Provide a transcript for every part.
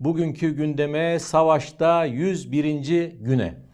Bugünkü gündeme savaşta 101. güne.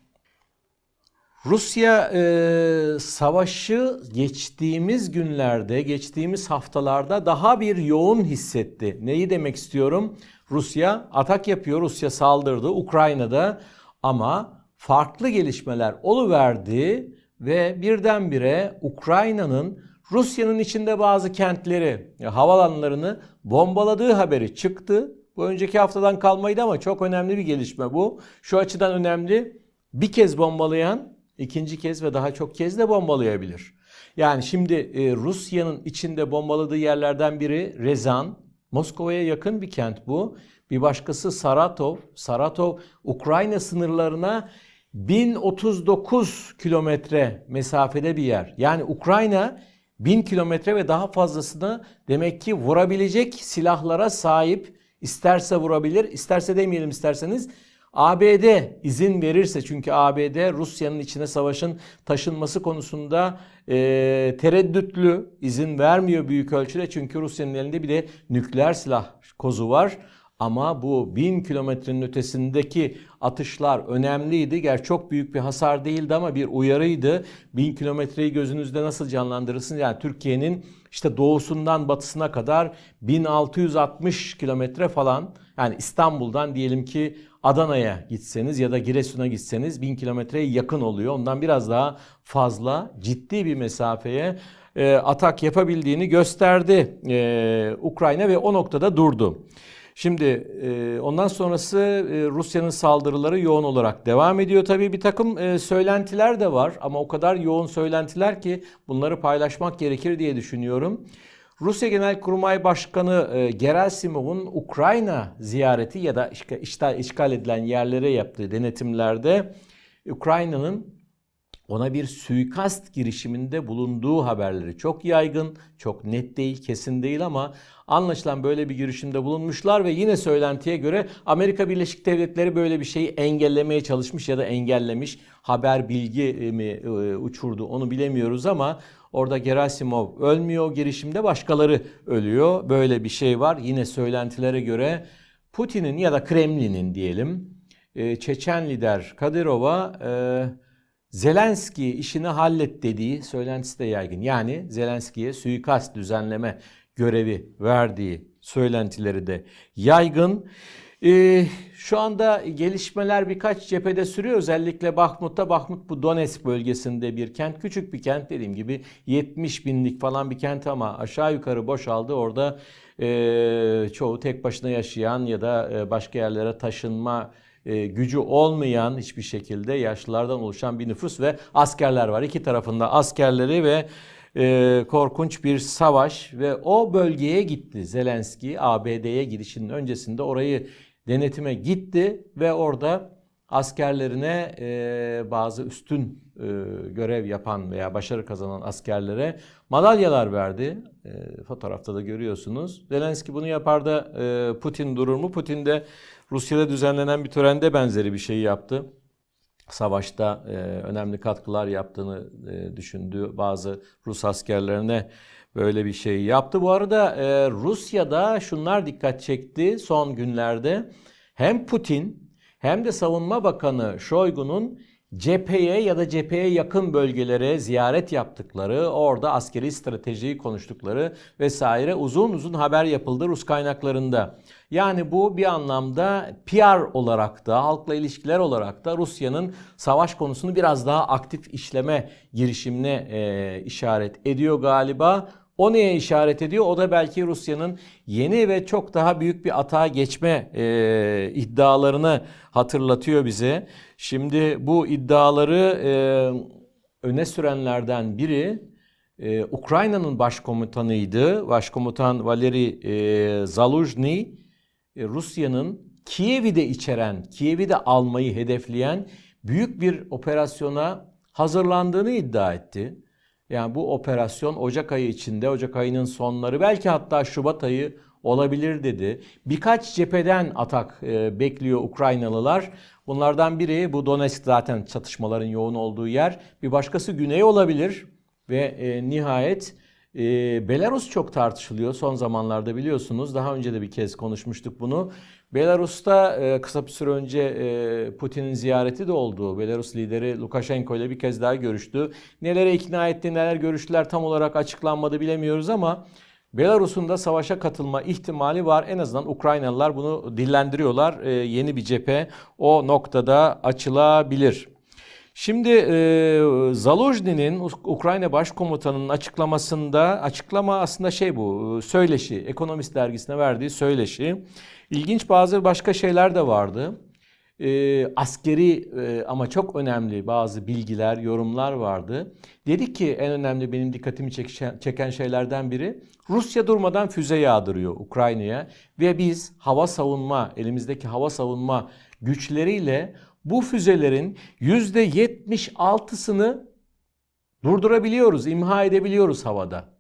Rusya e, savaşı geçtiğimiz günlerde, geçtiğimiz haftalarda daha bir yoğun hissetti. Neyi demek istiyorum? Rusya atak yapıyor, Rusya saldırdı Ukrayna'da ama farklı gelişmeler oluverdi ve birdenbire Ukrayna'nın Rusya'nın içinde bazı kentleri, havalanlarını bombaladığı haberi çıktı. Bu önceki haftadan kalmaydı ama çok önemli bir gelişme bu. Şu açıdan önemli. Bir kez bombalayan ikinci kez ve daha çok kez de bombalayabilir. Yani şimdi e, Rusya'nın içinde bombaladığı yerlerden biri Rezan. Moskova'ya yakın bir kent bu. Bir başkası Saratov. Saratov Ukrayna sınırlarına 1039 kilometre mesafede bir yer. Yani Ukrayna 1000 kilometre ve daha fazlasını demek ki vurabilecek silahlara sahip. İsterse vurabilir, isterse demeyelim isterseniz ABD izin verirse çünkü ABD Rusya'nın içine savaşın taşınması konusunda e, tereddütlü izin vermiyor büyük ölçüde çünkü Rusya'nın elinde bir de nükleer silah kozu var. Ama bu bin kilometrenin ötesindeki atışlar önemliydi. Gerçi çok büyük bir hasar değildi ama bir uyarıydı. Bin kilometreyi gözünüzde nasıl canlandırırsınız? Yani Türkiye'nin işte doğusundan batısına kadar 1660 kilometre falan. Yani İstanbul'dan diyelim ki Adana'ya gitseniz ya da Giresun'a gitseniz 1000 kilometreye yakın oluyor. Ondan biraz daha fazla ciddi bir mesafeye e, atak yapabildiğini gösterdi e, Ukrayna ve o noktada durdu. Şimdi e, ondan sonrası e, Rusya'nın saldırıları yoğun olarak devam ediyor. Tabii bir takım e, söylentiler de var ama o kadar yoğun söylentiler ki bunları paylaşmak gerekir diye düşünüyorum. Rusya Genelkurmay Başkanı e, Gerasimov'un Ukrayna ziyareti ya da işgal, işgal edilen yerlere yaptığı denetimlerde Ukrayna'nın ona bir suikast girişiminde bulunduğu haberleri çok yaygın, çok net değil, kesin değil ama anlaşılan böyle bir girişimde bulunmuşlar ve yine söylentiye göre Amerika Birleşik Devletleri böyle bir şeyi engellemeye çalışmış ya da engellemiş. Haber bilgi mi e, uçurdu onu bilemiyoruz ama orada Gerasimov ölmüyor girişimde başkaları ölüyor. Böyle bir şey var. Yine söylentilere göre Putin'in ya da Kremlin'in diyelim e, Çeçen lider Kadyrov'a e, Zelenski işini hallet dediği söylentisi de yaygın. Yani Zelenski'ye suikast düzenleme görevi verdiği söylentileri de yaygın. Ee, şu anda gelişmeler birkaç cephede sürüyor. Özellikle Bahmut'ta. Bahmut bu Donetsk bölgesinde bir kent. Küçük bir kent dediğim gibi 70 binlik falan bir kent ama aşağı yukarı boşaldı. Orada e, çoğu tek başına yaşayan ya da e, başka yerlere taşınma e, gücü olmayan hiçbir şekilde yaşlılardan oluşan bir nüfus ve askerler var. İki tarafında askerleri ve e, korkunç bir savaş ve o bölgeye gitti Zelenski ABD'ye gidişinin öncesinde orayı denetime gitti ve orada askerlerine e, bazı üstün e, görev yapan veya başarı kazanan askerlere madalyalar verdi. E, fotoğrafta da görüyorsunuz. Zelenski bunu yapar da e, Putin durur mu? Putin de Rusya'da düzenlenen bir törende benzeri bir şey yaptı. Savaşta e, önemli katkılar yaptığını e, düşündüğü bazı Rus askerlerine böyle bir şey yaptı. Bu arada e, Rusya'da şunlar dikkat çekti son günlerde. Hem Putin hem de Savunma Bakanı Shoigu'nun cepheye ya da cepheye yakın bölgelere ziyaret yaptıkları, orada askeri stratejiyi konuştukları vesaire uzun uzun haber yapıldı Rus kaynaklarında. Yani bu bir anlamda PR olarak da, halkla ilişkiler olarak da Rusya'nın savaş konusunu biraz daha aktif işleme girişimine e, işaret ediyor galiba. O neye işaret ediyor? O da belki Rusya'nın yeni ve çok daha büyük bir atağa geçme e, iddialarını hatırlatıyor bize. Şimdi bu iddiaları e, öne sürenlerden biri e, Ukrayna'nın başkomutanıydı. Başkomutan Valeri e, Zaluzhny e, Rusya'nın Kiev'i de içeren, Kiev'i de almayı hedefleyen büyük bir operasyona hazırlandığını iddia etti. Yani bu operasyon Ocak ayı içinde, Ocak ayının sonları belki hatta Şubat ayı olabilir dedi. Birkaç cepheden atak e, bekliyor Ukraynalılar. Bunlardan biri bu Donetsk zaten çatışmaların yoğun olduğu yer. Bir başkası güney olabilir ve e, nihayet E, Belarus çok tartışılıyor son zamanlarda biliyorsunuz. Daha önce de bir kez konuşmuştuk bunu. Belarus'ta e, kısa bir süre önce e, Putin'in ziyareti de oldu. Belarus lideri Lukashenko ile bir kez daha görüştü. Nelere ikna etti, neler görüştüler tam olarak açıklanmadı bilemiyoruz ama Belarus'un da savaşa katılma ihtimali var. En azından Ukraynalılar bunu dillendiriyorlar. E, yeni bir cephe o noktada açılabilir. Şimdi e, Zaluzhny'nin Ukrayna Başkomutanı'nın açıklamasında açıklama aslında şey bu söyleşi Ekonomist dergisine verdiği söyleşi. İlginç bazı başka şeyler de vardı. E, askeri e, ama çok önemli bazı bilgiler, yorumlar vardı. Dedi ki en önemli benim dikkatimi çeken, çeken şeylerden biri Rusya durmadan füze yağdırıyor Ukrayna'ya ve biz hava savunma, elimizdeki hava savunma güçleriyle bu füzelerin %76'sını durdurabiliyoruz, imha edebiliyoruz havada.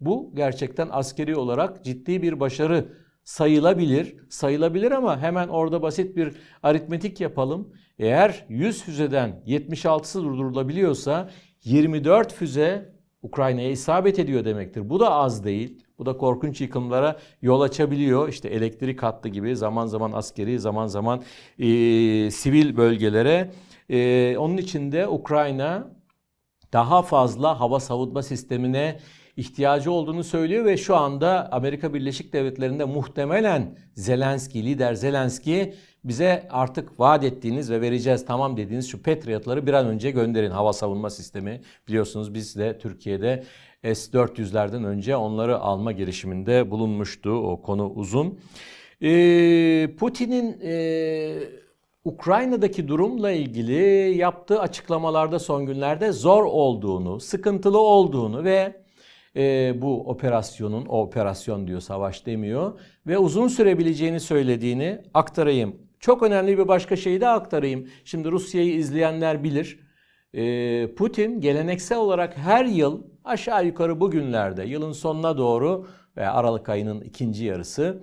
Bu gerçekten askeri olarak ciddi bir başarı sayılabilir. Sayılabilir ama hemen orada basit bir aritmetik yapalım. Eğer 100 füzeden 76'sı durdurulabiliyorsa 24 füze Ukrayna'ya isabet ediyor demektir. Bu da az değil. Bu da korkunç yıkımlara yol açabiliyor. İşte elektrik hattı gibi zaman zaman askeri, zaman zaman e, sivil bölgelere. E, onun için de Ukrayna daha fazla hava savunma sistemine ihtiyacı olduğunu söylüyor ve şu anda Amerika Birleşik Devletleri'nde muhtemelen Zelenski, lider Zelenski bize artık vaat ettiğiniz ve vereceğiz tamam dediğiniz şu Patriot'ları bir an önce gönderin hava savunma sistemi. Biliyorsunuz biz de Türkiye'de S-400'lerden önce onları alma girişiminde bulunmuştu. O konu uzun. Ee, Putin'in e, Ukrayna'daki durumla ilgili yaptığı açıklamalarda son günlerde zor olduğunu, sıkıntılı olduğunu ve e, bu operasyonun, o operasyon diyor savaş demiyor ve uzun sürebileceğini söylediğini aktarayım. Çok önemli bir başka şeyi de aktarayım. Şimdi Rusya'yı izleyenler bilir. E, Putin geleneksel olarak her yıl aşağı yukarı bugünlerde yılın sonuna doğru veya Aralık ayının ikinci yarısı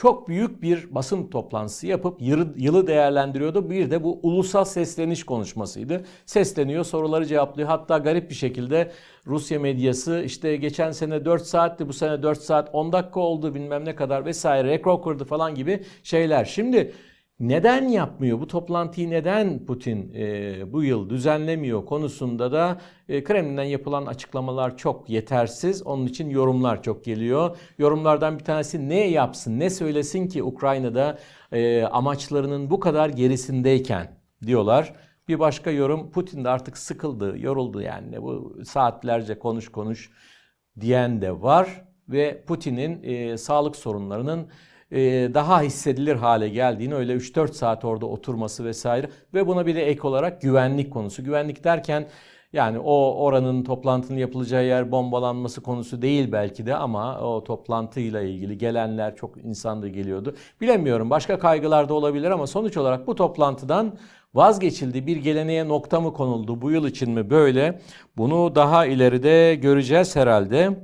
çok büyük bir basın toplantısı yapıp yılı değerlendiriyordu. Bir de bu ulusal sesleniş konuşmasıydı. Sesleniyor, soruları cevaplıyor. Hatta garip bir şekilde Rusya medyası işte geçen sene 4 saatti, bu sene 4 saat 10 dakika oldu bilmem ne kadar vesaire rekor kırdı falan gibi şeyler. Şimdi neden yapmıyor? Bu toplantıyı neden Putin e, bu yıl düzenlemiyor konusunda da e, Kremlin'den yapılan açıklamalar çok yetersiz. Onun için yorumlar çok geliyor. Yorumlardan bir tanesi ne yapsın, ne söylesin ki Ukrayna'da e, amaçlarının bu kadar gerisindeyken diyorlar. Bir başka yorum Putin de artık sıkıldı, yoruldu yani bu saatlerce konuş konuş diyen de var ve Putin'in e, sağlık sorunlarının daha hissedilir hale geldiğini öyle 3-4 saat orada oturması vesaire ve buna bir de ek olarak güvenlik konusu. Güvenlik derken yani o oranın toplantının yapılacağı yer bombalanması konusu değil belki de ama o toplantıyla ilgili gelenler çok insan da geliyordu. Bilemiyorum başka kaygılar da olabilir ama sonuç olarak bu toplantıdan vazgeçildi. Bir geleneğe nokta mı konuldu bu yıl için mi böyle? Bunu daha ileride göreceğiz herhalde.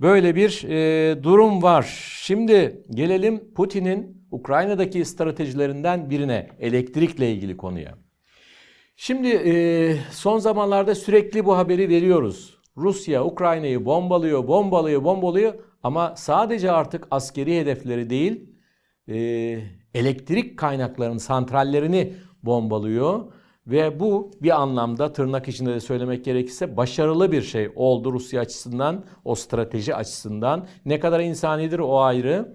Böyle bir e, durum var. Şimdi gelelim Putin'in Ukrayna'daki stratejilerinden birine, elektrikle ilgili konuya. Şimdi e, son zamanlarda sürekli bu haberi veriyoruz. Rusya Ukrayna'yı bombalıyor, bombalıyor, bombalıyor ama sadece artık askeri hedefleri değil, e, elektrik kaynaklarının santrallerini bombalıyor. Ve bu bir anlamda tırnak içinde de söylemek gerekirse başarılı bir şey oldu Rusya açısından, o strateji açısından. Ne kadar insanidir o ayrı.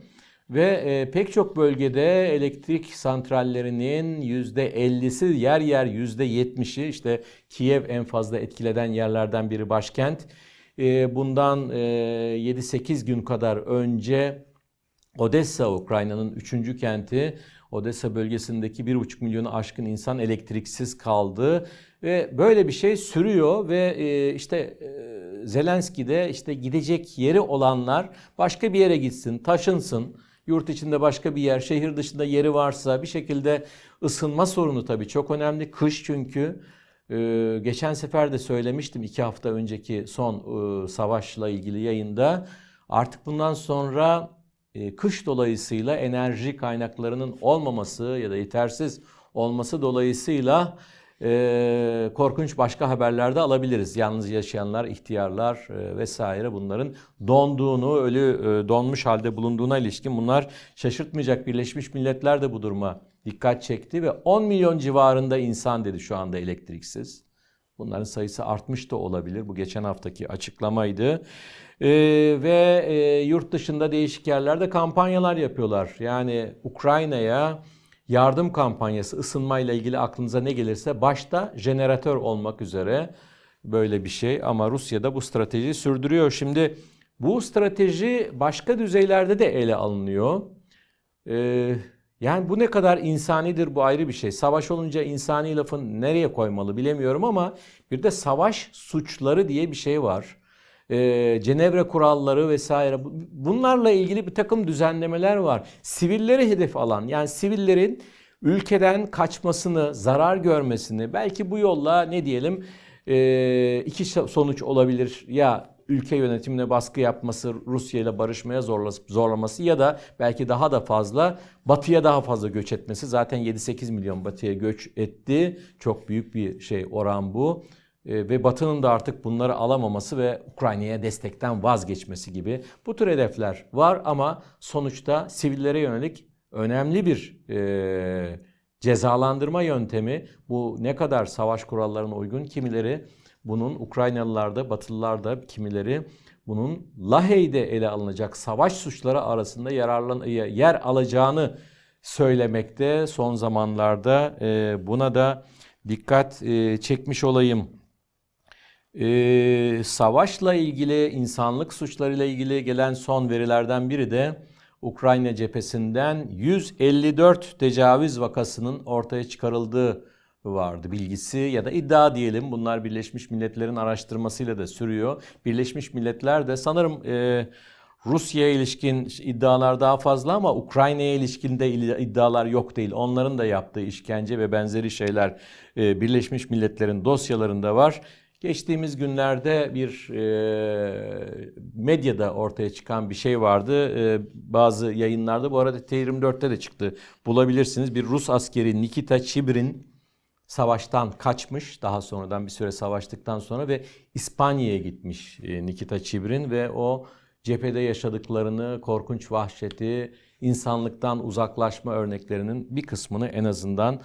Ve e, pek çok bölgede elektrik santrallerinin %50'si yer yer %70'i işte Kiev en fazla etkileden yerlerden biri başkent. E, bundan e, 7-8 gün kadar önce Odessa Ukrayna'nın 3. kenti Odessa bölgesindeki 1,5 milyonu aşkın insan elektriksiz kaldı ve böyle bir şey sürüyor ve e, işte e, Zelenski de işte gidecek yeri olanlar başka bir yere gitsin, taşınsın. Yurt içinde başka bir yer, şehir dışında yeri varsa bir şekilde ısınma sorunu tabii çok önemli. Kış çünkü. Ee, geçen sefer de söylemiştim iki hafta önceki son e, savaşla ilgili yayında. Artık bundan sonra e, kış dolayısıyla enerji kaynaklarının olmaması ya da yetersiz olması dolayısıyla e, korkunç başka haberlerde alabiliriz. Yalnız yaşayanlar, ihtiyarlar e, vesaire bunların donduğunu, ölü e, donmuş halde bulunduğuna ilişkin bunlar şaşırtmayacak. Birleşmiş Milletler de bu duruma dikkat çekti ve 10 milyon civarında insan dedi şu anda elektriksiz. Bunların sayısı artmış da olabilir. Bu geçen haftaki açıklamaydı. Ee, ve e, yurt dışında değişik yerlerde kampanyalar yapıyorlar. Yani Ukrayna'ya yardım kampanyası ısınmayla ilgili aklınıza ne gelirse başta jeneratör olmak üzere böyle bir şey. Ama Rusya'da bu stratejiyi sürdürüyor. Şimdi bu strateji başka düzeylerde de ele alınıyor. Ee, yani bu ne kadar insanidir bu ayrı bir şey. Savaş olunca insani lafın nereye koymalı bilemiyorum ama bir de savaş suçları diye bir şey var. Ee, Cenevre kuralları vesaire bunlarla ilgili bir takım düzenlemeler var. Sivilleri hedef alan yani sivillerin ülkeden kaçmasını, zarar görmesini belki bu yolla ne diyelim e, iki sonuç olabilir. Ya ülke yönetimine baskı yapması, Rusya ile barışmaya zorlaması ya da belki daha da fazla batıya daha fazla göç etmesi. Zaten 7-8 milyon batıya göç etti. Çok büyük bir şey oran bu. E, ve Batı'nın da artık bunları alamaması ve Ukrayna'ya destekten vazgeçmesi gibi bu tür hedefler var ama sonuçta sivillere yönelik önemli bir e, cezalandırma yöntemi. Bu ne kadar savaş kurallarına uygun kimileri bunun Ukraynalılarda, Batılılarda kimileri bunun Lahey'de ele alınacak savaş suçları arasında yararlan yer alacağını söylemekte son zamanlarda e, buna da dikkat e, çekmiş olayım. E, savaşla ilgili, insanlık suçlarıyla ilgili gelen son verilerden biri de Ukrayna cephesinden 154 tecavüz vakasının ortaya çıkarıldığı vardı bilgisi ya da iddia diyelim. Bunlar Birleşmiş Milletler'in araştırmasıyla da sürüyor. Birleşmiş Milletler de sanırım e, Rusya'ya ilişkin iddialar daha fazla ama Ukrayna'ya ilişkin de iddialar yok değil. Onların da yaptığı işkence ve benzeri şeyler e, Birleşmiş Milletler'in dosyalarında var. Geçtiğimiz günlerde bir e, medyada ortaya çıkan bir şey vardı. E, bazı yayınlarda bu arada T24'te de çıktı. Bulabilirsiniz. Bir Rus askeri Nikita Chibrin savaştan kaçmış. Daha sonradan bir süre savaştıktan sonra ve İspanya'ya gitmiş e, Nikita Chibrin ve o cephede yaşadıklarını, korkunç vahşeti, insanlıktan uzaklaşma örneklerinin bir kısmını en azından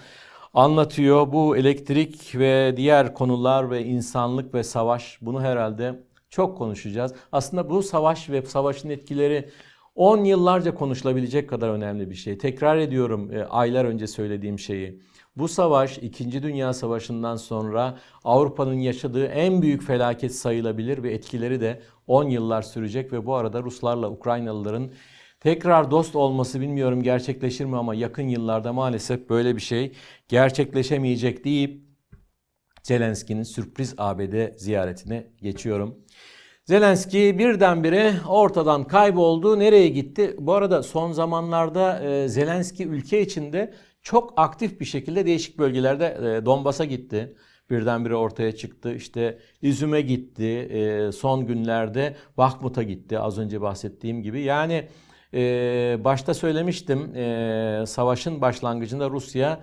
anlatıyor. Bu elektrik ve diğer konular ve insanlık ve savaş bunu herhalde çok konuşacağız. Aslında bu savaş ve savaşın etkileri 10 yıllarca konuşulabilecek kadar önemli bir şey. Tekrar ediyorum e, aylar önce söylediğim şeyi. Bu savaş 2. Dünya Savaşı'ndan sonra Avrupa'nın yaşadığı en büyük felaket sayılabilir ve etkileri de 10 yıllar sürecek ve bu arada Ruslarla Ukraynalıların tekrar dost olması bilmiyorum gerçekleşir mi ama yakın yıllarda maalesef böyle bir şey gerçekleşemeyecek deyip Zelenski'nin sürpriz ABD ziyaretine geçiyorum. Zelenski birdenbire ortadan kayboldu. Nereye gitti? Bu arada son zamanlarda e, Zelenski ülke içinde çok aktif bir şekilde değişik bölgelerde e, Donbas'a gitti. Birdenbire ortaya çıktı. İşte İzüm'e gitti. E, son günlerde Bakhmut'a gitti. Az önce bahsettiğim gibi. Yani e, başta söylemiştim e, savaşın başlangıcında Rusya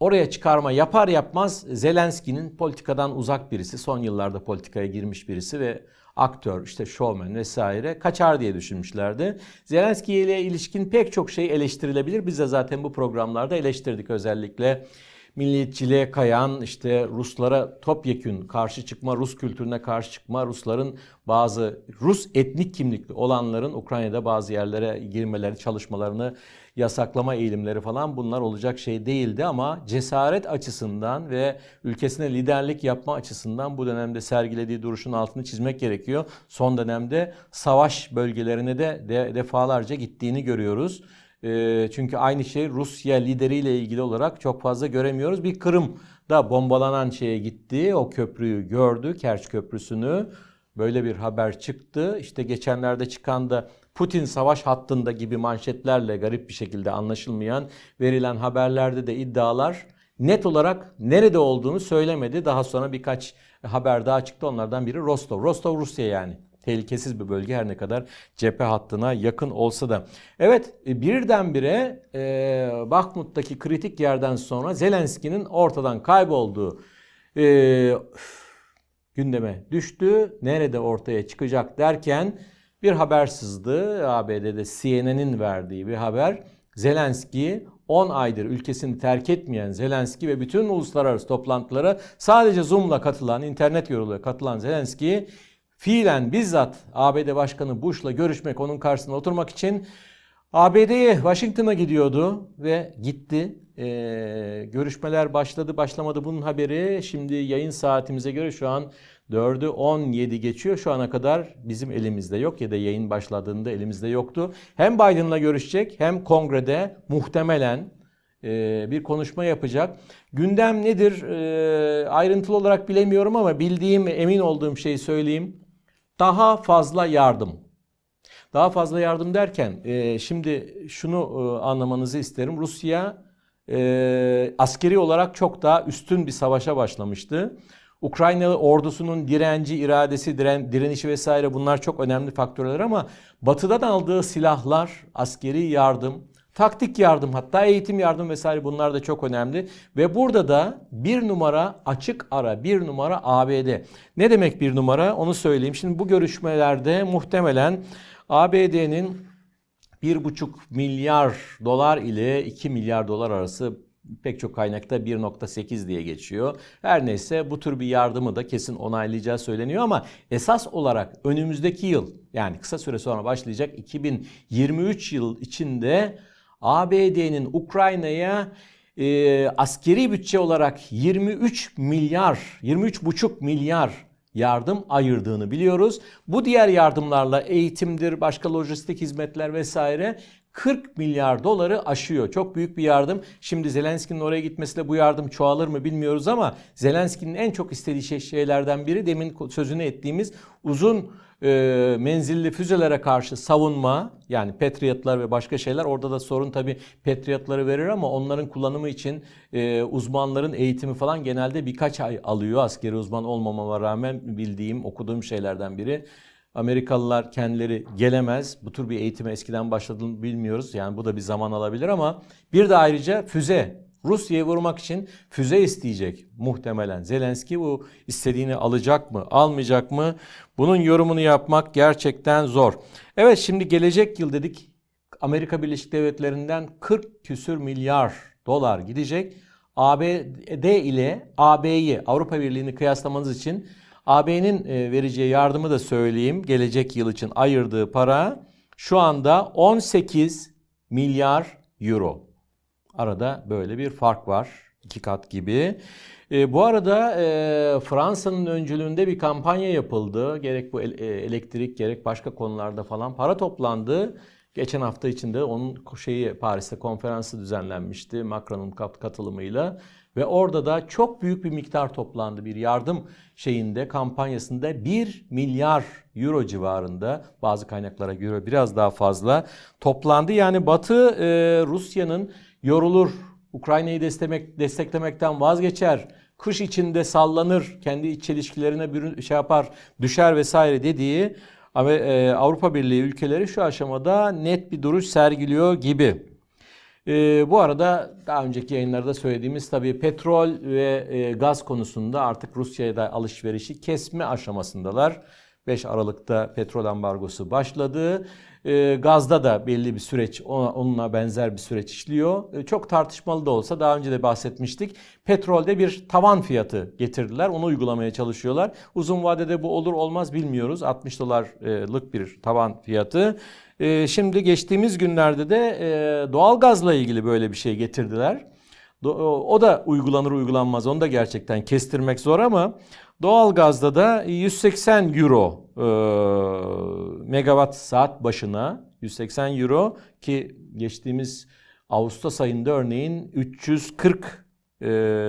oraya çıkarma yapar yapmaz Zelenski'nin politikadan uzak birisi. Son yıllarda politikaya girmiş birisi ve aktör, işte showman vesaire kaçar diye düşünmüşlerdi. Zelenski ile ilişkin pek çok şey eleştirilebilir. Biz de zaten bu programlarda eleştirdik özellikle milliyetçiliğe kayan işte Ruslara topyekün karşı çıkma, Rus kültürüne karşı çıkma, Rusların bazı Rus etnik kimlikli olanların Ukrayna'da bazı yerlere girmeleri, çalışmalarını yasaklama eğilimleri falan bunlar olacak şey değildi ama cesaret açısından ve ülkesine liderlik yapma açısından bu dönemde sergilediği duruşun altını çizmek gerekiyor. Son dönemde savaş bölgelerine de, de defalarca gittiğini görüyoruz. Ee, çünkü aynı şey Rusya lideriyle ilgili olarak çok fazla göremiyoruz. Bir Kırım'da bombalanan şeye gitti. O köprüyü gördü. Kerç Köprüsü'nü. Böyle bir haber çıktı. İşte geçenlerde çıkan da Putin savaş hattında gibi manşetlerle garip bir şekilde anlaşılmayan verilen haberlerde de iddialar net olarak nerede olduğunu söylemedi. Daha sonra birkaç haber daha çıktı. Onlardan biri Rostov. Rostov Rusya yani. Tehlikesiz bir bölge her ne kadar cephe hattına yakın olsa da. Evet e, birdenbire e, Bakhmut'taki kritik yerden sonra Zelenski'nin ortadan kaybolduğu e, gündeme düştü. Nerede ortaya çıkacak derken bir haber sızdı. ABD'de CNN'in verdiği bir haber. Zelenski 10 aydır ülkesini terk etmeyen Zelenski ve bütün uluslararası toplantılara sadece Zoom'la katılan, internet yoluyla katılan Zelenski fiilen bizzat ABD Başkanı Bush'la görüşmek, onun karşısında oturmak için ABD'ye, Washington'a gidiyordu ve gitti. Ee, görüşmeler başladı, başlamadı bunun haberi. Şimdi yayın saatimize göre şu an 4'ü 17 geçiyor. Şu ana kadar bizim elimizde yok ya da yayın başladığında elimizde yoktu. Hem Biden'la görüşecek hem kongrede muhtemelen e, bir konuşma yapacak. Gündem nedir? E, ayrıntılı olarak bilemiyorum ama bildiğim, emin olduğum şeyi söyleyeyim. Daha fazla yardım. Daha fazla yardım derken e, şimdi şunu anlamanızı isterim. Rusya askeri olarak çok daha üstün bir savaşa başlamıştı. Ukraynalı ordusunun direnci, iradesi, diren, direnişi vesaire bunlar çok önemli faktörler ama batıdan aldığı silahlar, askeri yardım, taktik yardım hatta eğitim yardım vesaire bunlar da çok önemli. Ve burada da bir numara açık ara, bir numara ABD. Ne demek bir numara onu söyleyeyim. Şimdi bu görüşmelerde muhtemelen ABD'nin 1,5 milyar dolar ile 2 milyar dolar arası pek çok kaynakta 1.8 diye geçiyor. Her neyse bu tür bir yardımı da kesin onaylayacağı söyleniyor ama esas olarak önümüzdeki yıl yani kısa süre sonra başlayacak 2023 yıl içinde ABD'nin Ukrayna'ya e, askeri bütçe olarak 23 milyar, 23,5 milyar yardım ayırdığını biliyoruz. Bu diğer yardımlarla eğitimdir, başka lojistik hizmetler vesaire 40 milyar doları aşıyor. Çok büyük bir yardım. Şimdi Zelenski'nin oraya gitmesiyle bu yardım çoğalır mı bilmiyoruz ama Zelenski'nin en çok istediği şey, şeylerden biri demin sözünü ettiğimiz uzun e, menzilli füzelere karşı savunma yani Patriotlar ve başka şeyler orada da sorun tabi Patriotları verir ama onların kullanımı için e, uzmanların eğitimi falan genelde birkaç ay alıyor askeri uzman olmamama rağmen bildiğim okuduğum şeylerden biri. Amerikalılar kendileri gelemez. Bu tür bir eğitime eskiden başladığını bilmiyoruz. Yani bu da bir zaman alabilir ama bir de ayrıca füze. Rusya'yı vurmak için füze isteyecek muhtemelen. Zelenski bu istediğini alacak mı, almayacak mı? Bunun yorumunu yapmak gerçekten zor. Evet şimdi gelecek yıl dedik Amerika Birleşik Devletleri'nden 40 küsür milyar dolar gidecek. ABD ile AB'yi Avrupa Birliği'ni kıyaslamanız için AB'nin e, vereceği yardımı da söyleyeyim. Gelecek yıl için ayırdığı para şu anda 18 milyar euro. Arada böyle bir fark var. iki kat gibi. E, bu arada e, Fransa'nın öncülüğünde bir kampanya yapıldı. Gerek bu e, elektrik gerek başka konularda falan para toplandı. Geçen hafta içinde onun şeyi Paris'te konferansı düzenlenmişti Macron'un katılımıyla ve orada da çok büyük bir miktar toplandı bir yardım şeyinde kampanyasında 1 milyar euro civarında bazı kaynaklara göre biraz daha fazla toplandı. Yani Batı e, Rusya'nın yorulur Ukrayna'yı desteklemek, desteklemekten vazgeçer kış içinde sallanır kendi iç çelişkilerine şey yapar düşer vesaire dediği e, Avrupa Birliği ülkeleri şu aşamada net bir duruş sergiliyor gibi. E, bu arada daha önceki yayınlarda söylediğimiz tabii petrol ve e, gaz konusunda artık Rusya'ya da alışverişi kesme aşamasındalar. 5 Aralık'ta petrol ambargosu başladı. E, gazda da belli bir süreç onunla benzer bir süreç işliyor. E, çok tartışmalı da olsa daha önce de bahsetmiştik. Petrolde bir tavan fiyatı getirdiler. Onu uygulamaya çalışıyorlar. Uzun vadede bu olur olmaz bilmiyoruz. 60 dolarlık bir tavan fiyatı. E, şimdi geçtiğimiz günlerde de e, doğalgazla ilgili böyle bir şey getirdiler. O da uygulanır uygulanmaz. Onu da gerçekten kestirmek zor ama doğalgazda da 180 euro e, megawatt saat başına 180 euro ki geçtiğimiz Ağustos ayında örneğin 340 e,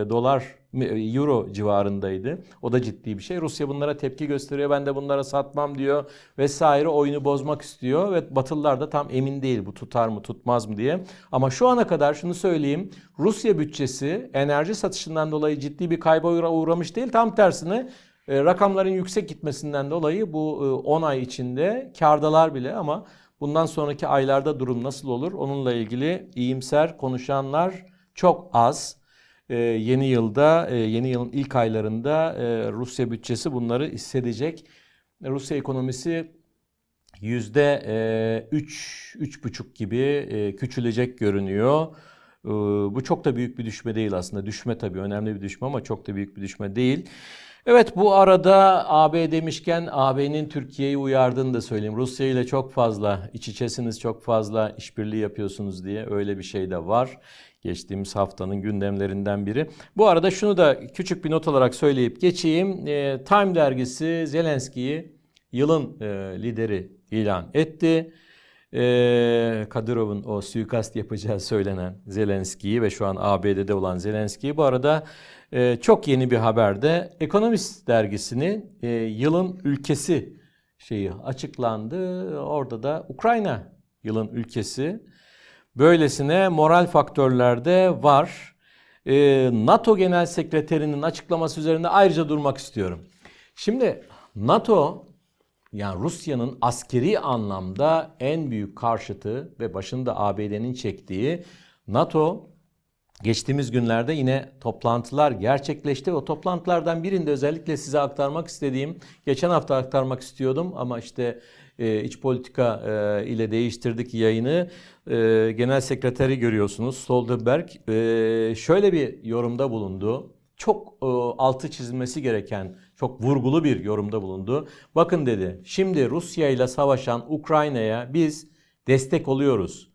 dolar euro civarındaydı. O da ciddi bir şey. Rusya bunlara tepki gösteriyor. Ben de bunlara satmam diyor vesaire oyunu bozmak istiyor ve Batılılar da tam emin değil bu tutar mı tutmaz mı diye. Ama şu ana kadar şunu söyleyeyim. Rusya bütçesi enerji satışından dolayı ciddi bir kayba uğramış değil. Tam tersine E, rakamların yüksek gitmesinden dolayı bu e, 10 ay içinde kardalar bile ama bundan sonraki aylarda durum nasıl olur? Onunla ilgili iyimser konuşanlar çok az. E, yeni yılda, e, yeni yılın ilk aylarında e, Rusya bütçesi bunları hissedecek. Rusya ekonomisi yüzde e, üç, üç buçuk gibi e, küçülecek görünüyor. E, bu çok da büyük bir düşme değil aslında. Düşme tabii önemli bir düşme ama çok da büyük bir düşme değil. Evet bu arada AB demişken AB'nin Türkiye'yi uyardığını da söyleyeyim. Rusya ile çok fazla iç içesiniz, çok fazla işbirliği yapıyorsunuz diye öyle bir şey de var. Geçtiğimiz haftanın gündemlerinden biri. Bu arada şunu da küçük bir not olarak söyleyip geçeyim. E, Time dergisi Zelenski'yi yılın e, lideri ilan etti. E, Kadirov'un o suikast yapacağı söylenen Zelenski'yi ve şu an ABD'de olan Zelenski'yi bu arada e, çok yeni bir haberde Economist dergisinin e, yılın ülkesi şeyi açıklandı. Orada da Ukrayna yılın ülkesi. Böylesine moral faktörler de var. E, NATO Genel Sekreterinin açıklaması üzerinde ayrıca durmak istiyorum. Şimdi NATO yani Rusya'nın askeri anlamda en büyük karşıtı ve başında ABD'nin çektiği NATO geçtiğimiz günlerde yine toplantılar gerçekleşti. O toplantılardan birinde özellikle size aktarmak istediğim, geçen hafta aktarmak istiyordum ama işte e, iç politika e, ile değiştirdik yayını. E, Genel sekreteri görüyorsunuz Stoltenberg e, şöyle bir yorumda bulundu. Çok e, altı çizilmesi gereken çok vurgulu bir yorumda bulundu. Bakın dedi şimdi Rusya ile savaşan Ukrayna'ya biz destek oluyoruz.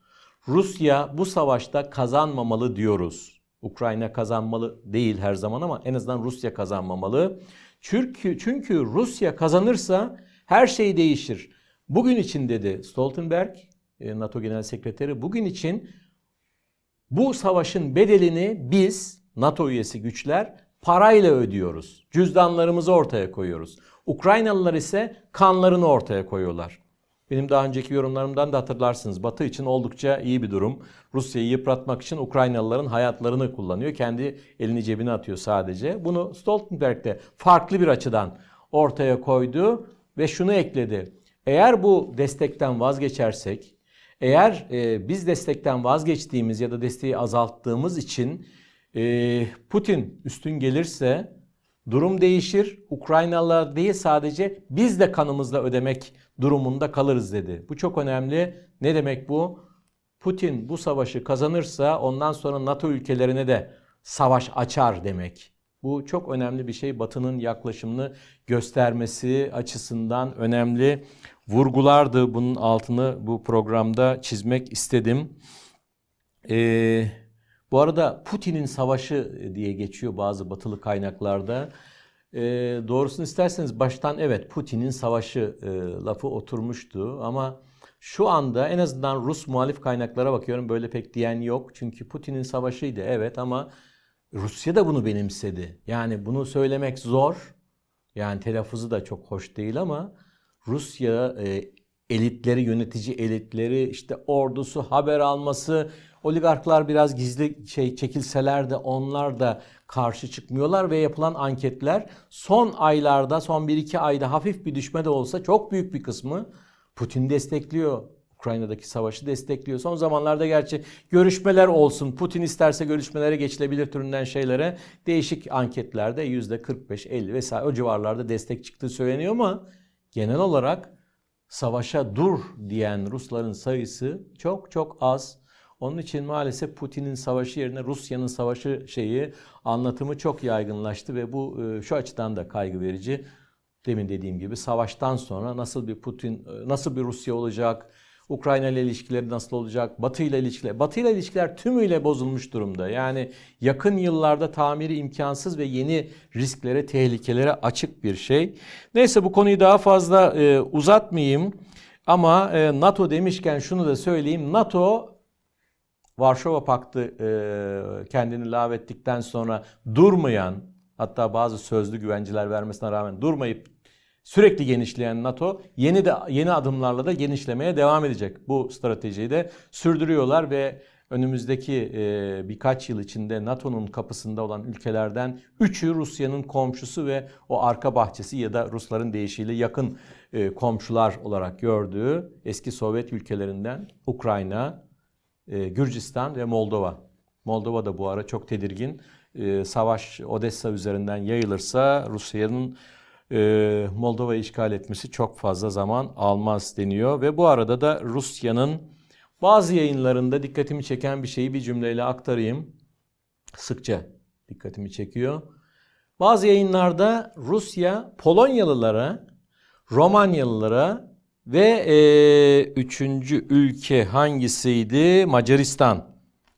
Rusya bu savaşta kazanmamalı diyoruz. Ukrayna kazanmalı değil her zaman ama en azından Rusya kazanmamalı. Çünkü çünkü Rusya kazanırsa her şey değişir. Bugün için dedi Stoltenberg, e, NATO Genel Sekreteri, bugün için bu savaşın bedelini biz NATO üyesi güçler parayla ödüyoruz. Cüzdanlarımızı ortaya koyuyoruz. Ukraynalılar ise kanlarını ortaya koyuyorlar. Benim daha önceki yorumlarımdan da hatırlarsınız. Batı için oldukça iyi bir durum. Rusya'yı yıpratmak için Ukraynalıların hayatlarını kullanıyor. Kendi elini cebine atıyor sadece. Bunu Stoltenberg de farklı bir açıdan ortaya koydu ve şunu ekledi. Eğer bu destekten vazgeçersek, eğer e, biz destekten vazgeçtiğimiz ya da desteği azalttığımız için e, Putin üstün gelirse durum değişir. Ukraynalılar değil sadece biz de kanımızla ödemek durumunda kalırız dedi. Bu çok önemli. Ne demek bu? Putin bu savaşı kazanırsa ondan sonra NATO ülkelerine de savaş açar demek. Bu çok önemli bir şey. Batı'nın yaklaşımını göstermesi açısından önemli vurgulardı. Bunun altını bu programda çizmek istedim. Ee, bu arada Putin'in savaşı diye geçiyor bazı batılı kaynaklarda. E, doğrusunu isterseniz baştan evet Putin'in savaşı e, lafı oturmuştu ama şu anda en azından Rus muhalif kaynaklara bakıyorum böyle pek diyen yok. Çünkü Putin'in savaşıydı evet ama Rusya da bunu benimsedi. Yani bunu söylemek zor. Yani telaffuzu da çok hoş değil ama Rusya e, elitleri, yönetici elitleri, işte ordusu, haber alması, oligarklar biraz gizli şey çekilseler de onlar da karşı çıkmıyorlar ve yapılan anketler son aylarda, son 1-2 ayda hafif bir düşme de olsa çok büyük bir kısmı Putin destekliyor. Ukrayna'daki savaşı destekliyor. Son zamanlarda gerçi görüşmeler olsun, Putin isterse görüşmelere geçilebilir türünden şeylere değişik anketlerde %45-50 vesaire o civarlarda destek çıktığı söyleniyor ama genel olarak savaşa dur diyen Rusların sayısı çok çok az. Onun için maalesef Putin'in savaşı yerine Rusya'nın savaşı şeyi anlatımı çok yaygınlaştı ve bu e, şu açıdan da kaygı verici. Demin dediğim gibi savaştan sonra nasıl bir Putin, e, nasıl bir Rusya olacak, Ukrayna ile ilişkileri nasıl olacak? Batı ile ilişkiler. Batı ile ilişkiler tümüyle bozulmuş durumda. Yani yakın yıllarda tamiri imkansız ve yeni risklere, tehlikelere açık bir şey. Neyse bu konuyu daha fazla e, uzatmayayım. Ama e, NATO demişken şunu da söyleyeyim. NATO Varşova Paktı e, kendini lağvettikten sonra durmayan hatta bazı sözlü güvenciler vermesine rağmen durmayıp sürekli genişleyen NATO yeni de yeni adımlarla da genişlemeye devam edecek. Bu stratejiyi de sürdürüyorlar ve önümüzdeki e, birkaç yıl içinde NATO'nun kapısında olan ülkelerden üçü Rusya'nın komşusu ve o arka bahçesi ya da Rusların deyişiyle yakın e, komşular olarak gördüğü eski Sovyet ülkelerinden Ukrayna, e, Gürcistan ve Moldova. Moldova da bu ara çok tedirgin. E, savaş Odessa üzerinden yayılırsa Rusya'nın e, Moldova'yı işgal etmesi çok fazla zaman almaz deniyor. Ve bu arada da Rusya'nın bazı yayınlarında dikkatimi çeken bir şeyi bir cümleyle aktarayım. Sıkça dikkatimi çekiyor. Bazı yayınlarda Rusya Polonyalılara, Romanyalılara ve e, üçüncü ülke hangisiydi? Macaristan.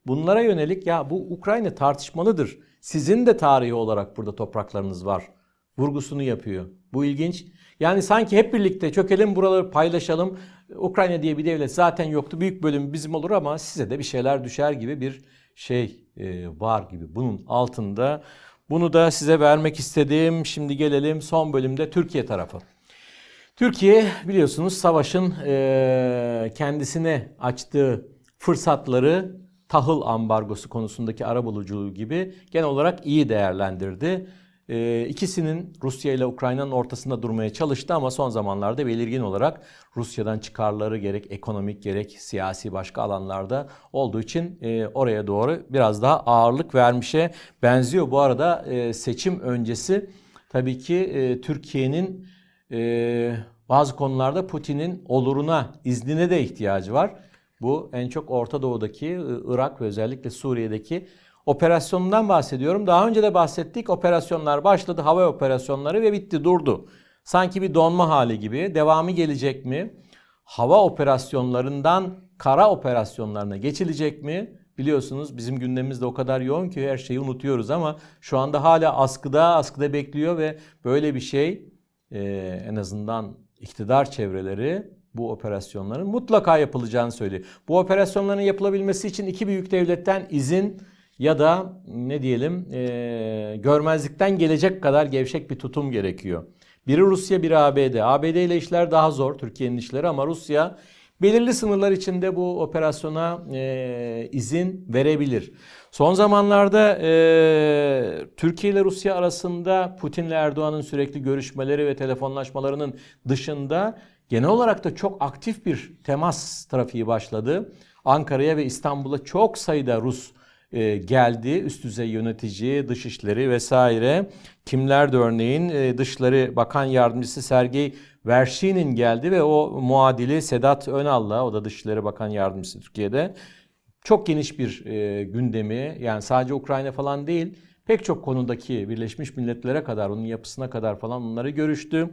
Bunlara yönelik ya bu Ukrayna tartışmalıdır. Sizin de tarihi olarak burada topraklarınız var. Vurgusunu yapıyor. Bu ilginç. Yani sanki hep birlikte çökelim buraları paylaşalım. Ukrayna diye bir devlet zaten yoktu. Büyük bölüm bizim olur ama size de bir şeyler düşer gibi bir şey e, var gibi. Bunun altında bunu da size vermek istedim. Şimdi gelelim son bölümde Türkiye tarafı. Türkiye biliyorsunuz savaşın e, kendisine açtığı fırsatları tahıl ambargosu konusundaki arabuluculuğu gibi genel olarak iyi değerlendirdi. E, ikisinin Rusya ile Ukrayna'nın ortasında durmaya çalıştı ama son zamanlarda belirgin olarak Rusya'dan çıkarları gerek ekonomik gerek siyasi başka alanlarda olduğu için e, oraya doğru biraz daha ağırlık vermişe benziyor. Bu arada e, seçim öncesi tabii ki e, Türkiye'nin e, bazı konularda Putin'in oluruna, iznine de ihtiyacı var. Bu en çok Orta Doğu'daki, Irak ve özellikle Suriye'deki operasyonundan bahsediyorum. Daha önce de bahsettik. Operasyonlar başladı, hava operasyonları ve bitti, durdu. Sanki bir donma hali gibi. Devamı gelecek mi? Hava operasyonlarından kara operasyonlarına geçilecek mi? Biliyorsunuz bizim gündemimizde o kadar yoğun ki her şeyi unutuyoruz ama şu anda hala askıda, askıda bekliyor ve böyle bir şey e, en azından iktidar çevreleri bu operasyonların mutlaka yapılacağını söylüyor. Bu operasyonların yapılabilmesi için iki büyük devletten izin ya da ne diyelim e, görmezlikten gelecek kadar gevşek bir tutum gerekiyor. Biri Rusya, biri ABD. ABD ile işler daha zor, Türkiye'nin işleri ama Rusya belirli sınırlar içinde bu operasyona e, izin verebilir. Son zamanlarda e, Türkiye ile Rusya arasında Putin ile Erdoğan'ın sürekli görüşmeleri ve telefonlaşmalarının dışında genel olarak da çok aktif bir temas trafiği başladı. Ankara'ya ve İstanbul'a çok sayıda Rus e, geldi. Üst düzey yönetici, dışişleri vesaire. Kimler de örneğin e, Dışişleri Bakan Yardımcısı Sergey Verşin'in geldi ve o muadili Sedat Önal'la, o da Dışişleri Bakan Yardımcısı Türkiye'de çok geniş bir e, gündemi yani sadece Ukrayna falan değil pek çok konudaki Birleşmiş Milletler'e kadar onun yapısına kadar falan onları görüştü.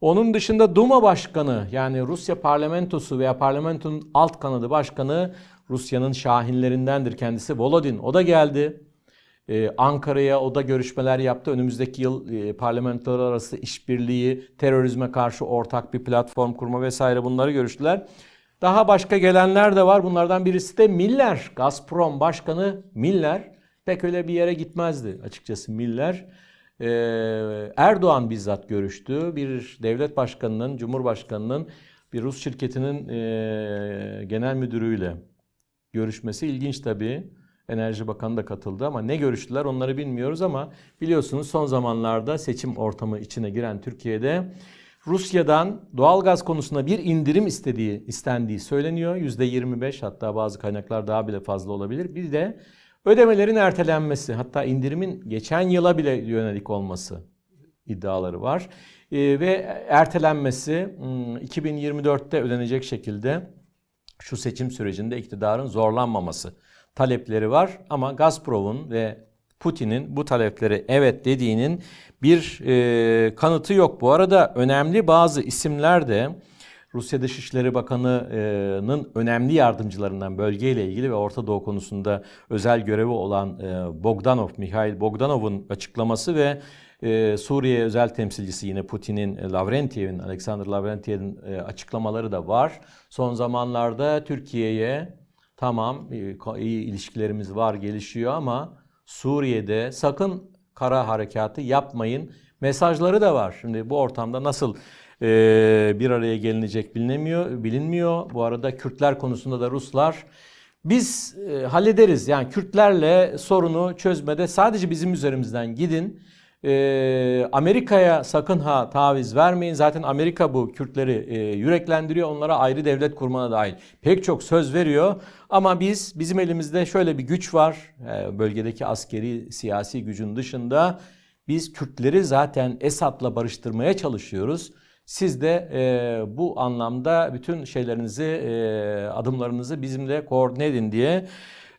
Onun dışında Duma Başkanı yani Rusya parlamentosu veya parlamentonun alt kanadı başkanı Rusya'nın şahinlerindendir kendisi Volodin. O da geldi. Ee, Ankara'ya o da görüşmeler yaptı. Önümüzdeki yıl e, parlamentolar arası işbirliği, terörizme karşı ortak bir platform kurma vesaire bunları görüştüler. Daha başka gelenler de var. Bunlardan birisi de Miller. Gazprom Başkanı Miller. Pek öyle bir yere gitmezdi açıkçası Miller. Ee, Erdoğan bizzat görüştü. Bir devlet başkanının, cumhurbaşkanının bir Rus şirketinin e, genel müdürüyle görüşmesi ilginç tabii. Enerji Bakanı da katıldı ama ne görüştüler onları bilmiyoruz ama biliyorsunuz son zamanlarda seçim ortamı içine giren Türkiye'de Rusya'dan doğalgaz konusunda bir indirim istediği istendiği söyleniyor. %25 hatta bazı kaynaklar daha bile fazla olabilir. Bir de ödemelerin ertelenmesi hatta indirimin geçen yıla bile yönelik olması iddiaları var. Ee, ve ertelenmesi 2024'te hmm, ödenecek şekilde şu seçim sürecinde iktidarın zorlanmaması talepleri var. Ama Gazprom'un ve Putin'in bu talepleri evet dediğinin bir e, kanıtı yok. Bu arada önemli bazı isimler de Rusya Dışişleri Bakanı'nın önemli yardımcılarından bölgeyle ilgili ve Orta Doğu konusunda özel görevi olan e, Bogdanov, Mikhail Bogdanov'un açıklaması ve e, Suriye özel temsilcisi yine Putin'in, e, Lavrentiev'in, Alexander Lavrentiev'in açıklamaları da var. Son zamanlarda Türkiye'ye tamam iyi ilişkilerimiz var, gelişiyor ama Suriye'de sakın kara harekatı yapmayın mesajları da var. Şimdi bu ortamda nasıl e, bir araya gelinecek bilinmiyor, bilinmiyor. Bu arada Kürtler konusunda da Ruslar Biz e, hallederiz. Yani Kürtlerle sorunu çözmede sadece bizim üzerimizden gidin. E, Amerika'ya sakın ha taviz vermeyin. Zaten Amerika bu Kürtleri e, yüreklendiriyor. Onlara ayrı devlet kurmana dahil pek çok söz veriyor. Ama biz bizim elimizde şöyle bir güç var. E, bölgedeki askeri siyasi gücün dışında biz Kürtleri zaten Esad'la barıştırmaya çalışıyoruz. Siz de e, bu anlamda bütün şeylerinizi, e, adımlarınızı bizimle koordine edin diye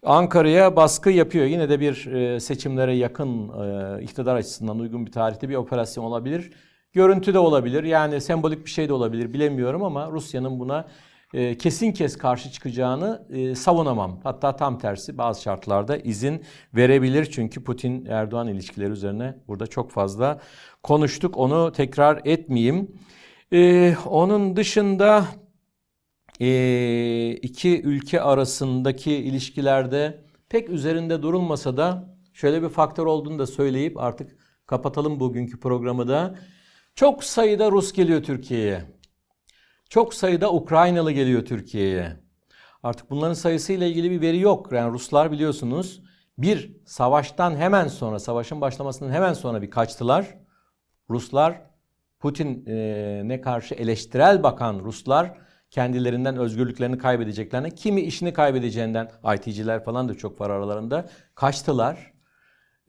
Ankara'ya baskı yapıyor. Yine de bir e, seçimlere yakın e, iktidar açısından uygun bir tarihte bir operasyon olabilir. Görüntü de olabilir. Yani sembolik bir şey de olabilir bilemiyorum ama Rusya'nın buna e, kesin kes karşı çıkacağını savunamam. Hatta tam tersi bazı şartlarda izin verebilir. Çünkü Putin-Erdoğan ilişkileri üzerine burada çok fazla konuştuk. Onu tekrar etmeyeyim. E, onun dışında iki ülke arasındaki ilişkilerde pek üzerinde durulmasa da şöyle bir faktör olduğunu da söyleyip artık kapatalım bugünkü programı da. Çok sayıda Rus geliyor Türkiye'ye. Çok sayıda Ukraynalı geliyor Türkiye'ye. Artık bunların sayısıyla ilgili bir veri yok. Yani Ruslar biliyorsunuz bir savaştan hemen sonra, savaşın başlamasından hemen sonra bir kaçtılar. Ruslar Putin'e karşı eleştirel bakan Ruslar kendilerinden özgürlüklerini kaybedeceklerini, kimi işini kaybedeceğinden, IT'ciler falan da çok var aralarında, kaçtılar.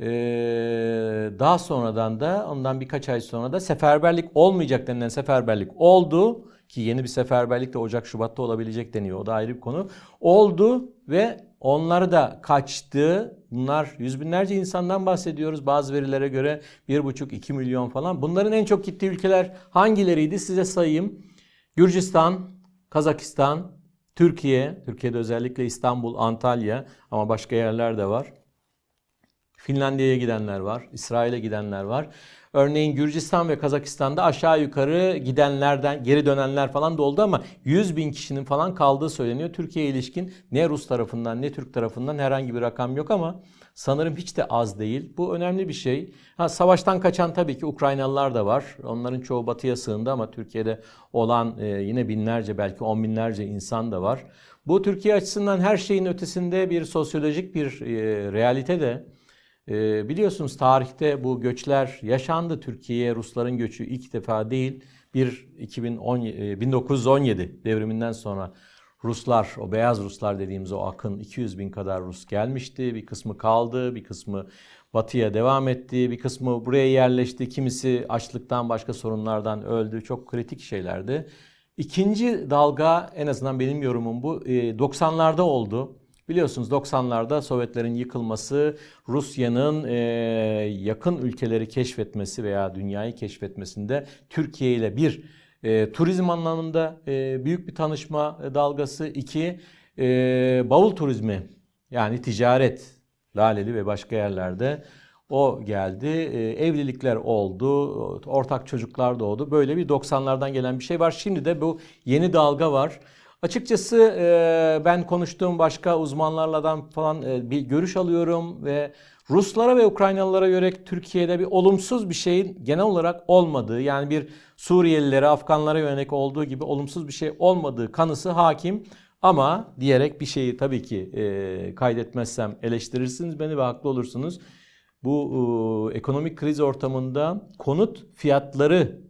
Ee, daha sonradan da ondan birkaç ay sonra da seferberlik olmayacak denilen seferberlik oldu ki yeni bir seferberlik de Ocak Şubat'ta olabilecek deniyor. O da ayrı bir konu. Oldu ve onlar da kaçtı. Bunlar yüz binlerce insandan bahsediyoruz. Bazı verilere göre bir buçuk iki milyon falan. Bunların en çok gittiği ülkeler hangileriydi size sayayım. Gürcistan, Kazakistan, Türkiye, Türkiye'de özellikle İstanbul, Antalya ama başka yerler de var. Finlandiya'ya gidenler var, İsrail'e gidenler var. Örneğin Gürcistan ve Kazakistan'da aşağı yukarı gidenlerden geri dönenler falan da oldu ama 100 bin kişinin falan kaldığı söyleniyor. Türkiye ilişkin ne Rus tarafından ne Türk tarafından herhangi bir rakam yok ama sanırım hiç de az değil. Bu önemli bir şey. Ha, savaştan kaçan tabii ki Ukraynalılar da var. Onların çoğu batıya sığındı ama Türkiye'de olan e, yine binlerce belki on binlerce insan da var. Bu Türkiye açısından her şeyin ötesinde bir sosyolojik bir e, realite de. E, biliyorsunuz tarihte bu göçler yaşandı. Türkiye'ye Rusların göçü ilk defa değil. Bir 2010, e, 1917 devriminden sonra Ruslar, o beyaz Ruslar dediğimiz o akın 200 bin kadar Rus gelmişti. Bir kısmı kaldı, bir kısmı batıya devam etti, bir kısmı buraya yerleşti. Kimisi açlıktan başka sorunlardan öldü. Çok kritik şeylerdi. İkinci dalga en azından benim yorumum bu 90'larda e, oldu. Biliyorsunuz 90'larda Sovyetlerin yıkılması, Rusya'nın e, yakın ülkeleri keşfetmesi veya dünyayı keşfetmesinde Türkiye ile bir e, turizm anlamında e, büyük bir tanışma dalgası. iki e, bavul turizmi yani ticaret Laleli ve başka yerlerde o geldi. E, evlilikler oldu. Ortak çocuklar doğdu. Böyle bir 90'lardan gelen bir şey var. Şimdi de bu yeni dalga var. Açıkçası e, ben konuştuğum başka uzmanlarla falan e, bir görüş alıyorum ve Ruslara ve Ukraynalılara göre Türkiye'de bir olumsuz bir şeyin genel olarak olmadığı yani bir Suriyelilere, Afganlara yönelik olduğu gibi olumsuz bir şey olmadığı kanısı hakim. Ama diyerek bir şeyi tabii ki e, kaydetmezsem eleştirirsiniz beni ve haklı olursunuz. Bu e, ekonomik kriz ortamında konut fiyatları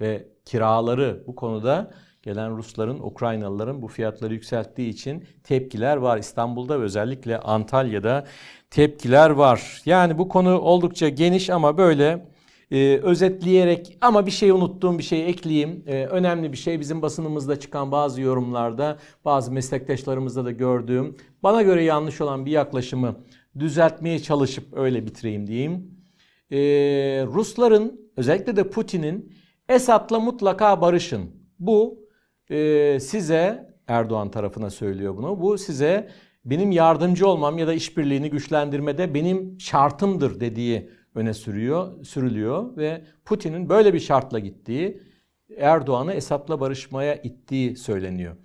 ve kiraları bu konuda gelen Rusların, Ukraynalıların bu fiyatları yükselttiği için tepkiler var. İstanbul'da ve özellikle Antalya'da tepkiler var. Yani bu konu oldukça geniş ama böyle e, özetleyerek ama bir şey unuttuğum bir şey ekleyeyim. E, önemli bir şey bizim basınımızda çıkan bazı yorumlarda, bazı meslektaşlarımızda da gördüğüm, bana göre yanlış olan bir yaklaşımı düzeltmeye çalışıp öyle bitireyim diyeyim. E, Rusların özellikle de Putin'in Esad'la mutlaka barışın. Bu e, size Erdoğan tarafına söylüyor bunu. Bu size benim yardımcı olmam ya da işbirliğini güçlendirmede benim şartımdır dediği öne sürüyor, sürülüyor ve Putin'in böyle bir şartla gittiği, Erdoğan'ı Esad'la barışmaya ittiği söyleniyor.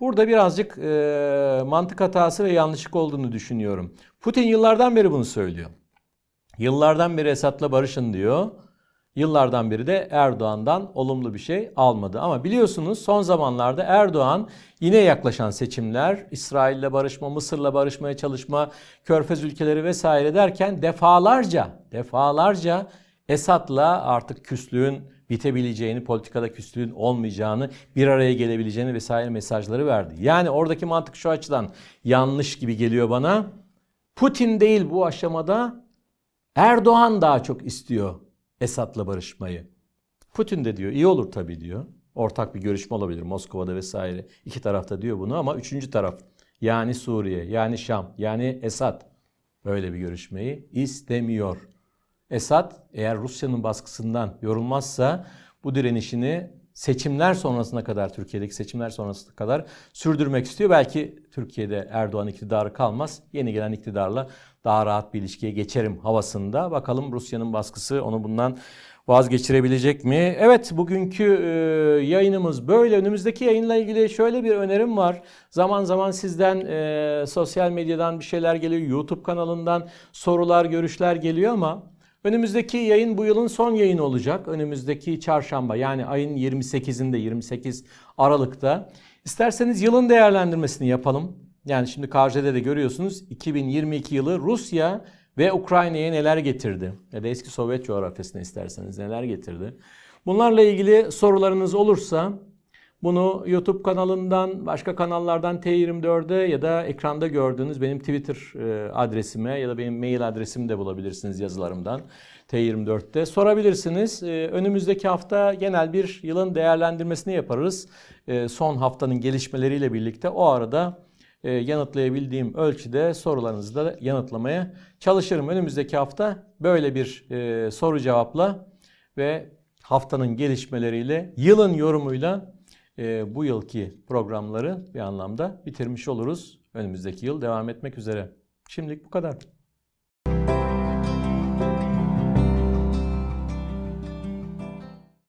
Burada birazcık e, mantık hatası ve yanlışlık olduğunu düşünüyorum. Putin yıllardan beri bunu söylüyor. Yıllardan beri Esad'la barışın diyor. Yıllardan beri de Erdoğan'dan olumlu bir şey almadı. Ama biliyorsunuz son zamanlarda Erdoğan yine yaklaşan seçimler, İsrail'le barışma, Mısır'la barışmaya çalışma, Körfez ülkeleri vesaire derken defalarca, defalarca Esad'la artık küslüğün bitebileceğini, politikada küslüğün olmayacağını, bir araya gelebileceğini vesaire mesajları verdi. Yani oradaki mantık şu açıdan yanlış gibi geliyor bana. Putin değil bu aşamada Erdoğan daha çok istiyor Esad'la barışmayı. Putin de diyor iyi olur tabii diyor. Ortak bir görüşme olabilir Moskova'da vesaire. İki tarafta diyor bunu ama üçüncü taraf yani Suriye, yani Şam, yani Esad böyle bir görüşmeyi istemiyor. Esad eğer Rusya'nın baskısından yorulmazsa bu direnişini seçimler sonrasına kadar Türkiye'deki seçimler sonrasına kadar sürdürmek istiyor. Belki Türkiye'de Erdoğan iktidarı kalmaz. Yeni gelen iktidarla daha rahat bir ilişkiye geçerim havasında. Bakalım Rusya'nın baskısı onu bundan vazgeçirebilecek mi? Evet bugünkü e, yayınımız böyle. Önümüzdeki yayınla ilgili şöyle bir önerim var. Zaman zaman sizden e, sosyal medyadan bir şeyler geliyor. YouTube kanalından sorular, görüşler geliyor ama önümüzdeki yayın bu yılın son yayını olacak. Önümüzdeki çarşamba yani ayın 28'inde 28 Aralık'ta. İsterseniz yılın değerlendirmesini yapalım. Yani şimdi KJ'de de görüyorsunuz 2022 yılı Rusya ve Ukrayna'ya neler getirdi? Ya da eski Sovyet coğrafyasına isterseniz neler getirdi? Bunlarla ilgili sorularınız olursa bunu YouTube kanalından, başka kanallardan T24'de ya da ekranda gördüğünüz benim Twitter e, adresime ya da benim mail adresimi de bulabilirsiniz yazılarımdan T24'te. Sorabilirsiniz. E, Önümüzdeki hafta genel bir yılın değerlendirmesini yaparız. E, Son haftanın gelişmeleriyle birlikte o arada yanıtlayabildiğim ölçüde sorularınızı da yanıtlamaya çalışırım. Önümüzdeki hafta böyle bir e, soru cevapla ve haftanın gelişmeleriyle, yılın yorumuyla e, bu yılki programları bir anlamda bitirmiş oluruz. Önümüzdeki yıl devam etmek üzere. Şimdilik bu kadar.